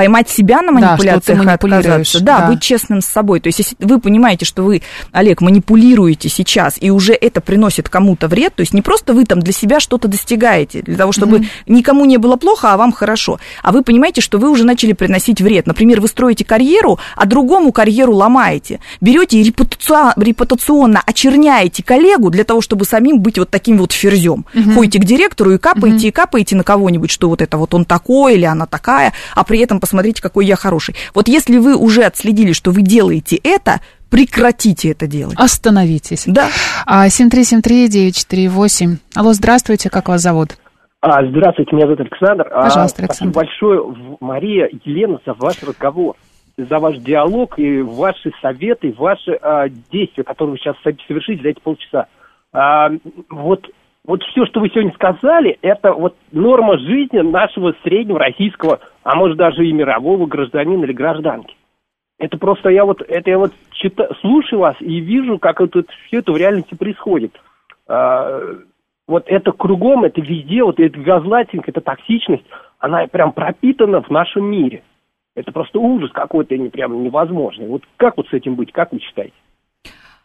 Поймать себя на Да, манипуляциях и манипулируешь, отказаться. Да, да. быть честным с собой. То есть, если вы понимаете, что вы, Олег, манипулируете сейчас, и уже это приносит кому-то вред, то есть не просто вы там для себя что-то достигаете, для того, чтобы никому не было плохо, а вам хорошо, а вы понимаете, что вы уже начали приносить вред. Например, вы строите карьеру, а другому карьеру ломаете. Берете и репутаци- репутационно очерняете коллегу для того, чтобы самим быть вот таким вот ферзем. Ходите к директору и капаете, и капаете на кого-нибудь, что вот это вот он такой или она такая, а при этом посмотрите, какой я хороший. Вот если вы уже отследили, что вы делаете это, прекратите это делать. Остановитесь. Да. А, 7373948. Алло, здравствуйте, как вас зовут? А, здравствуйте, меня зовут Александр. А, Пожалуйста, Спасибо Александр. большое, В- Мария, Елена, за ваш разговор, за ваш диалог и ваши советы, ваши а, действия, которые вы сейчас совершите за эти полчаса. А, вот, вот все, что вы сегодня сказали, это вот норма жизни нашего среднего российского, а может даже и мирового гражданина или гражданки. Это просто я вот, это я вот чита- слушаю вас и вижу, как это, все это в реальности происходит. А, вот это кругом, это везде, вот это газлайтинг, эта токсичность, она прям пропитана в нашем мире. Это просто ужас какой-то не, прям невозможный. Вот как вот с этим быть, как вы считаете?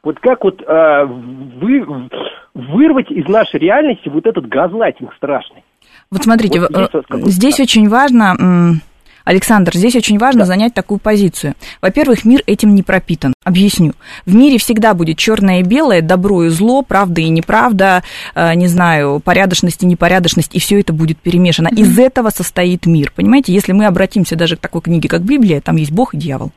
Вот как вот э, вы, вырвать из нашей реальности вот этот газлайтинг страшный? Вот смотрите, Вот вот какой-то- здесь очень важно, Александр, здесь очень важно занять такую позицию. Во-первых, мир этим не пропитан. Объясню. В мире всегда будет черное и белое, добро и зло, правда и неправда, э, не знаю, порядочность и непорядочность, и все это будет перемешано. Из этого состоит мир. Понимаете, если мы обратимся даже к такой книге, как Библия, там есть Бог и дьявол.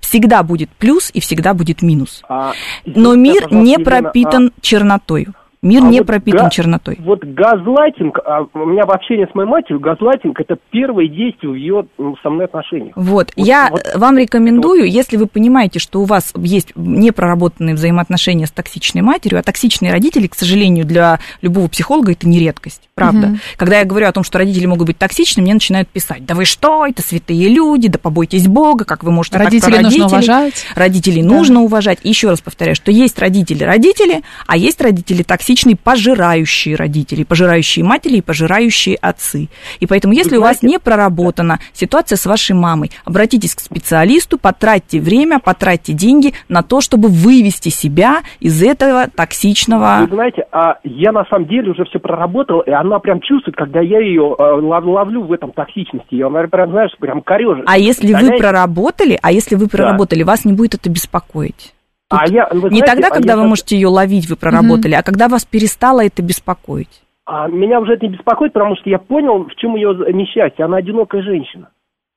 Всегда будет плюс и всегда будет минус. А, Но мир не Елена, пропитан чернотой. Мир А не вот пропитан га- чернотой. Вот газлайтинг, а у меня в общении с моей матерью, газлайтинг это первое действие в ее м, со мной отношениях. Вот, Вот- я вот вам рекомендую, если вы понимаете, что у вас есть непроработанные взаимоотношения с токсичной матерью, а токсичные родители, к сожалению, для любого психолога это не редкость, правда. Мгм. Когда я говорю о том, что родители могут быть токсичны, мне начинают писать, да вы что, это святые люди, да побойтесь Бога, как вы можете так про Родителей нужно родителей?» уважать. Родителей Да. нужно уважать. И еще раз повторяю, что есть родители-родители, а есть родители токсичные, токсичные пожирающие родители, пожирающие матери и пожирающие отцы. И поэтому, если у вас не проработана ситуация с вашей мамой, обратитесь к специалисту, потратьте время, потратьте деньги на то, чтобы вывести себя из этого токсичного... Вы знаете, а я на самом деле уже все проработал, и она прям чувствует, когда я ее э, лов- ловлю в этом токсичности. Она прям, знаешь, прям корежит. А если вы проработали, а если вы проработали, вас не будет это беспокоить. А я, вы Не знаете, тогда, а когда я вы как- можете ее ловить, вы проработали, а когда вас перестало это беспокоить. А меня уже это не беспокоит, потому что я понял, в чем ее несчастье. Она одинокая женщина.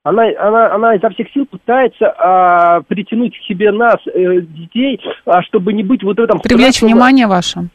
Она, она, она изо всех сил пытается а, притянуть к себе нас, э, детей, а, чтобы не быть вот в этом... Привлечь страшном- внимание ваше.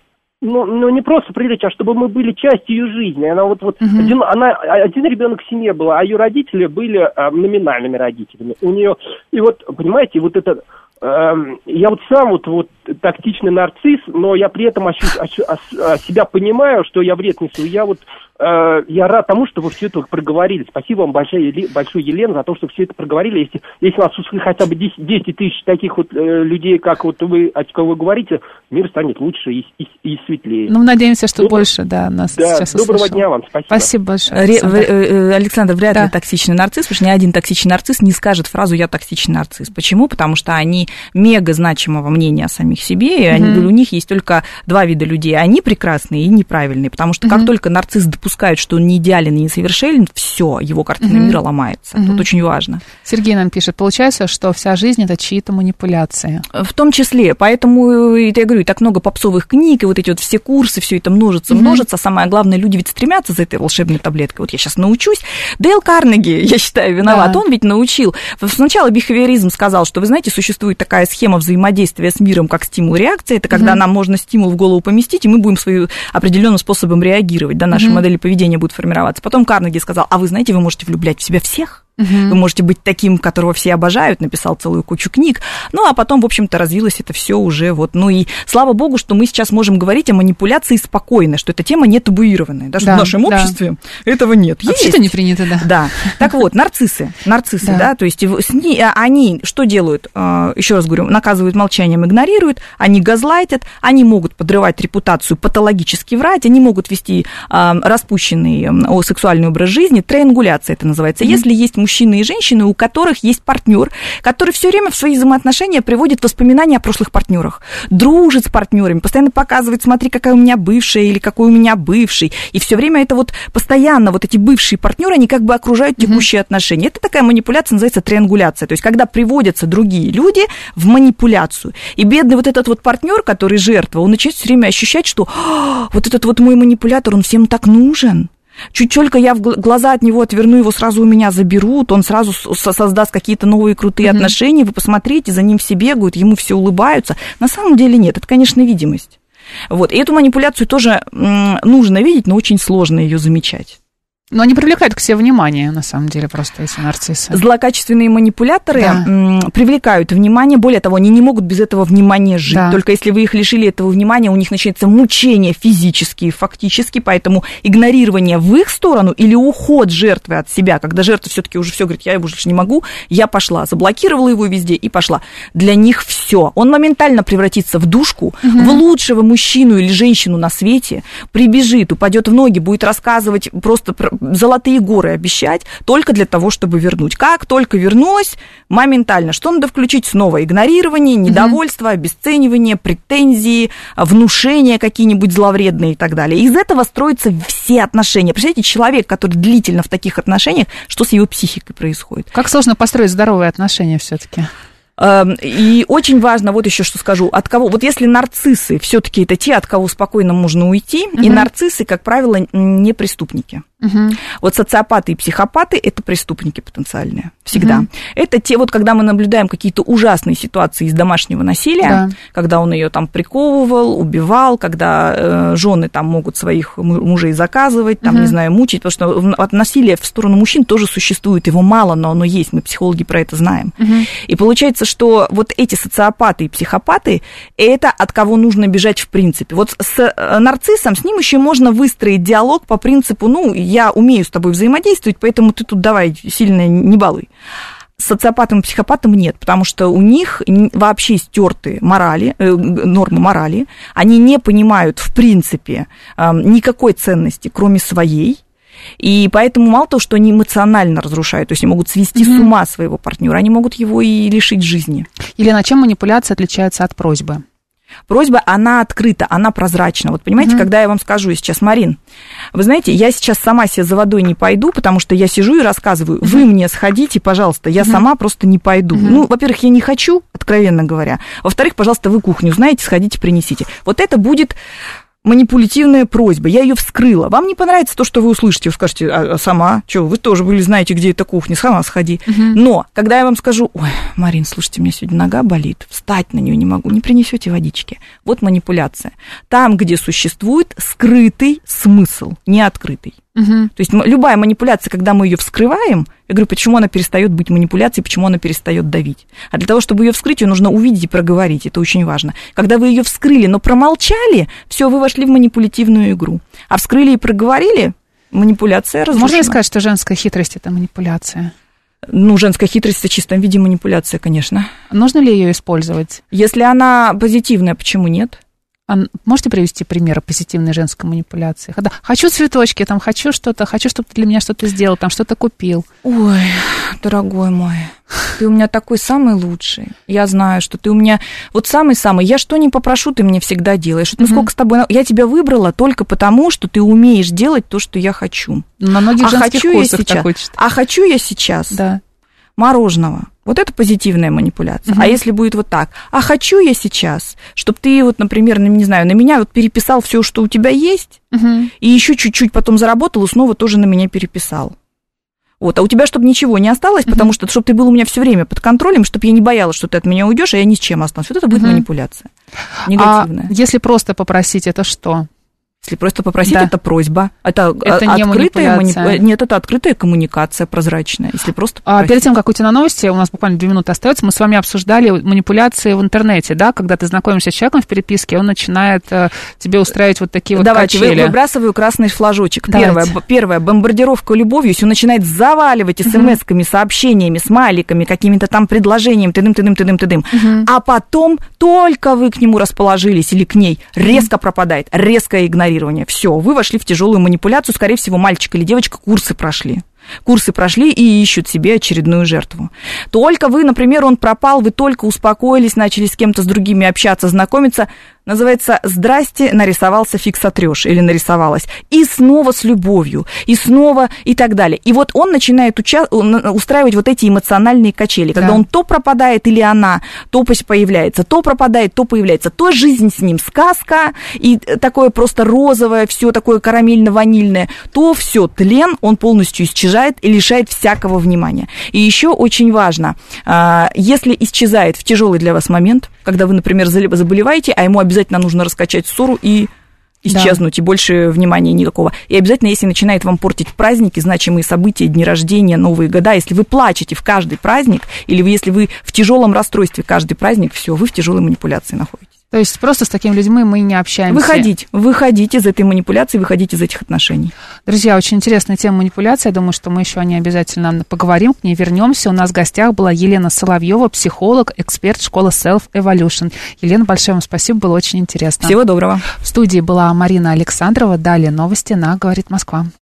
Ну, ну, не просто привлечь, а чтобы мы были частью ее жизни. Она вот, вот Мгм. один, она, один ребенок в семье был, а ее родители были а, номинальными родителями. У нее, и вот, понимаете, вот это, я вот сам вот, вот тактичный нарцисс, но я при этом ощу- ощу- а, себя понимаю, что я вред несу. Я вот, я рад тому, что вы все это проговорили. Спасибо вам большое, большое Елена, за то, что все это проговорили. Если, если у нас услышит хотя бы 10, 10 тысяч таких вот э, людей, как вот вы, о ком вы говорите, мир станет лучше и, и, и светлее. Ну, надеемся, что Доброго- больше, да, нас Да, сейчас доброго услышал. дня вам, спасибо. Спасибо большое. Ре- Александр. в- э, Александр вряд Да. ли токсичный нарцисс, потому что ни один токсичный нарцисс не скажет фразу «я токсичный нарцисс». Почему? Потому что они мега значимого мнения о самих себе, и они- Мгм. у них есть только два вида людей. Они прекрасные и неправильные, потому что как только нарцисс допускает, что он не идеален и несовершенен, все, его картина Мгм. мира ломается. Мгм. Тут очень важно. Сергей нам пишет, получается, что вся жизнь это чьи-то манипуляции. В том числе, поэтому, э, я говорю, и так много попсовых книг, и вот эти вот все курсы, все это множится, Мгм. множится. Самое главное, люди ведь стремятся за этой волшебной таблеткой. Вот я сейчас научусь. Дейл Карнеги, я считаю, виноват. Да. Он ведь научил. Сначала бихевиоризм сказал, что, вы знаете, существует такая схема взаимодействия с миром, как стимул-реакция. Это когда Мгм. нам можно стимул в голову поместить, и мы будем свою определенным способом реагировать. Да, наши Мгм. Модели поведения будут формироваться. Потом Карнеги сказал, а вы знаете, вы можете влюблять в себя всех. Мгм. Вы можете быть таким, которого все обожают, написал целую кучу книг. Ну, а потом, в общем-то, развилось это все уже вот. Ну и слава богу, что мы сейчас можем говорить о манипуляции спокойно, что эта тема не табуированная. Да, что Да, в нашем да. обществе этого нет. Вообще-то не принято, да. Да. Так вот, нарциссы. Нарциссы, Да. да, то есть а, они что делают? А, Еще раз говорю, наказывают молчанием, игнорируют, они газлайтят, они могут подрывать репутацию, патологически врать, они могут вести а, распущенный сексуальный образ жизни, триангуляция это называется. Если есть мужчины и женщины, у которых есть партнер, который все время в свои взаимоотношения приводит воспоминания о прошлых партнерах, дружит с партнерами, постоянно показывает, смотри, какая у меня бывшая или какой у меня бывший, и все время это вот постоянно вот эти бывшие партнеры, они как бы окружают текущие отношения. Это такая манипуляция, называется триангуляция, то есть когда приводятся другие люди в манипуляцию, и бедный вот этот вот партнер, который жертва, он начинает все время ощущать, что «А, вот этот вот мой манипулятор, он всем так нужен, Чуть только я в гл- глаза от него отверну, его сразу у меня заберут, он сразу создаст какие-то новые крутые Мгм. отношения, вы посмотрите, за ним все бегают, ему все улыбаются. На самом деле нет, это, конечно, видимость. Вот. И эту манипуляцию тоже нужно видеть, но очень сложно ее замечать. Но они привлекают к себе внимание, на самом деле, просто эти нарциссы. Злокачественные манипуляторы Да. привлекают внимание, более того, они не могут без этого внимания жить. Да. Только если вы их лишили этого внимания, у них начинается мучение физические, фактически, поэтому игнорирование в их сторону или уход жертвы от себя, когда жертва все-таки уже все говорит, я больше не могу, я пошла, заблокировала его везде и пошла. Для них все. Он моментально превратится в душку, в лучшего мужчину или женщину на свете, прибежит, упадет в ноги, будет рассказывать просто про золотые горы обещать, только для того, чтобы вернуть. Как только вернулась, моментально, что надо включить снова? Игнорирование, недовольство, обесценивание, претензии, внушения какие-нибудь зловредные и так далее. Из этого строятся все отношения. Представляете, человек, который длительно в таких отношениях, что с его психикой происходит? Как сложно построить здоровые отношения все-таки. Эм, И очень важно, вот еще что скажу, от кого, вот если нарциссы все-таки это те, от кого спокойно можно уйти, и Мгм. нарциссы, как правило, не преступники. Мгм. Вот социопаты и психопаты это преступники потенциальные. Всегда. Мгм. Это те, вот когда мы наблюдаем какие-то ужасные ситуации из домашнего насилия, Да. когда он ее там приковывал, убивал, когда э, жены там могут своих му- мужей заказывать, там, Мгм. не знаю, мучить, потому что от насилия в сторону мужчин тоже существует. Его мало, но оно есть. Мы, психологи, про это знаем. Мгм. И получается, что вот эти социопаты и психопаты, это от кого нужно бежать в принципе. Вот с э, нарциссом, с ним еще можно выстроить диалог по принципу, ну, я умею с тобой взаимодействовать, поэтому ты тут давай сильно не балуй. социопатам и психопатам нет, потому что у них вообще стерты морали, э, нормы морали. Они не понимают, в принципе, э, никакой ценности, кроме своей. И поэтому мало того, что они эмоционально разрушают, то есть они могут свести с ума своего партнера, они могут его и лишить жизни. Елена, чем манипуляция отличается от просьбы? Просьба, она открыта, она прозрачна. Вот понимаете, когда я вам скажу сейчас, Марин, вы знаете, я сейчас сама себе за водой не пойду, потому что я сижу и рассказываю, вы мне сходите, пожалуйста, я сама просто не пойду. Ну, во-первых, я не хочу, откровенно говоря. Во-вторых, пожалуйста, вы кухню знаете, сходите, принесите. Вот это будет манипулятивная просьба. Я ее вскрыла. Вам не понравится то, что вы услышите. Вы скажете, а, а сама? Что, вы тоже были, знаете, где эта кухня, сама сходи. Но, когда я вам скажу, ой, Марин, слушайте, у меня сегодня нога болит, встать на нее не могу, не принесете водички. Вот манипуляция. Там, где существует скрытый смысл, не открытый. То есть любая манипуляция, когда мы ее вскрываем, я говорю, почему она перестает быть манипуляцией, почему она перестает давить. А для того, чтобы ее вскрыть, ее нужно увидеть и проговорить. Это очень важно. Когда вы ее вскрыли, но промолчали, все, вы вошли в манипулятивную игру. А вскрыли и проговорили, манипуляция разрушена. Можно ли сказать, что женская хитрость это манипуляция? Ну, женская хитрость в чистом виде манипуляция, конечно. Нужно ли ее использовать? Если она позитивная, почему нет? А можете привести примеры позитивной женской манипуляции? Когда хочу цветочки, там хочу что-то, хочу, чтобы ты для меня что-то сделал, там что-то купил. Ой, дорогой мой, ты у меня такой самый лучший. Я знаю, что ты у меня вот самый-самый. Я что не попрошу, ты мне всегда делаешь. Вот мы сколько с тобой... Я тебя выбрала только потому, что ты умеешь делать то, что я хочу. На многих а женских хочу я курсах сейчас. так учат. А хочу я сейчас Да. мороженого. Вот это позитивная манипуляция. А если будет вот так, а хочу я сейчас, чтобы ты вот, например, на, не знаю, на меня вот переписал все, что у тебя есть, Мгм. и еще чуть-чуть потом заработал и снова тоже на меня переписал. Вот, а у тебя, чтобы ничего не осталось, потому что, чтобы ты был у меня все время под контролем, чтобы я не боялась, что ты от меня уйдешь, а я ни с чем останусь. Вот это будет Мгм. манипуляция. А Негативная. если просто попросить, это что? Если просто попросить, Да. это просьба. Это, Это а- не открытая манипуляция. манипу- Нет, это открытая коммуникация прозрачная. Если просто А попросить. перед тем, как уйти на новости, у нас буквально две минуты остается, мы с вами обсуждали манипуляции в интернете, да, когда ты знакомишься с человеком в переписке, он начинает э, тебе устраивать вот такие вот Давайте, вы- качели. выбрасываю красный флажочек. Давайте. Первое, первое, бомбардировка любовью, если он начинает заваливать смс-ками, сообщениями, смайликами, какими-то там предложениями, тыдым, тыдым, тыдым, тыдым. А потом только вы к нему расположились или к ней, резко пропадает, резкое игнорирование. Все, вы вошли в тяжелую манипуляцию, скорее всего, мальчик или девочка курсы прошли. Курсы прошли и ищут себе очередную жертву. Только вы, например, он пропал, вы только успокоились, начали с кем-то с другими общаться, знакомиться. Называется «Здрасте, нарисовался фиг сотрешь» или нарисовалась. И снова с любовью, и снова и так далее. И вот он начинает уча- он, э, устраивать вот эти эмоциональные качели, когда Да. он то пропадает или она, то появляется, то пропадает, то появляется, то жизнь с ним сказка, и такое просто розовое, все такое карамельно-ванильное, то все тлен, он полностью исчезает и лишает всякого внимания. И еще очень важно, а, если исчезает в тяжелый для вас момент, когда вы, например, заболеваете, а ему обязательно нужно раскачать ссору и исчезнуть, и больше внимания никакого. И обязательно, если начинает вам портить праздники, значимые события, дни рождения, Новые года, если вы плачете в каждый праздник, или вы, если вы в тяжелом расстройстве каждый праздник, все, вы в тяжелой манипуляции находитесь. То есть просто с такими людьми мы не общаемся. Выходить, выходить из этой манипуляции, выходить из этих отношений. Друзья, очень интересная тема манипуляции. Я думаю, что мы еще о ней обязательно поговорим, к ней вернемся. У нас в гостях была Елена Соловьева, психолог, эксперт школы Self Evolution. Елена, большое вам спасибо, было очень интересно. Всего доброго. В студии была Марина Александрова. Далее новости на «Говорит Москва».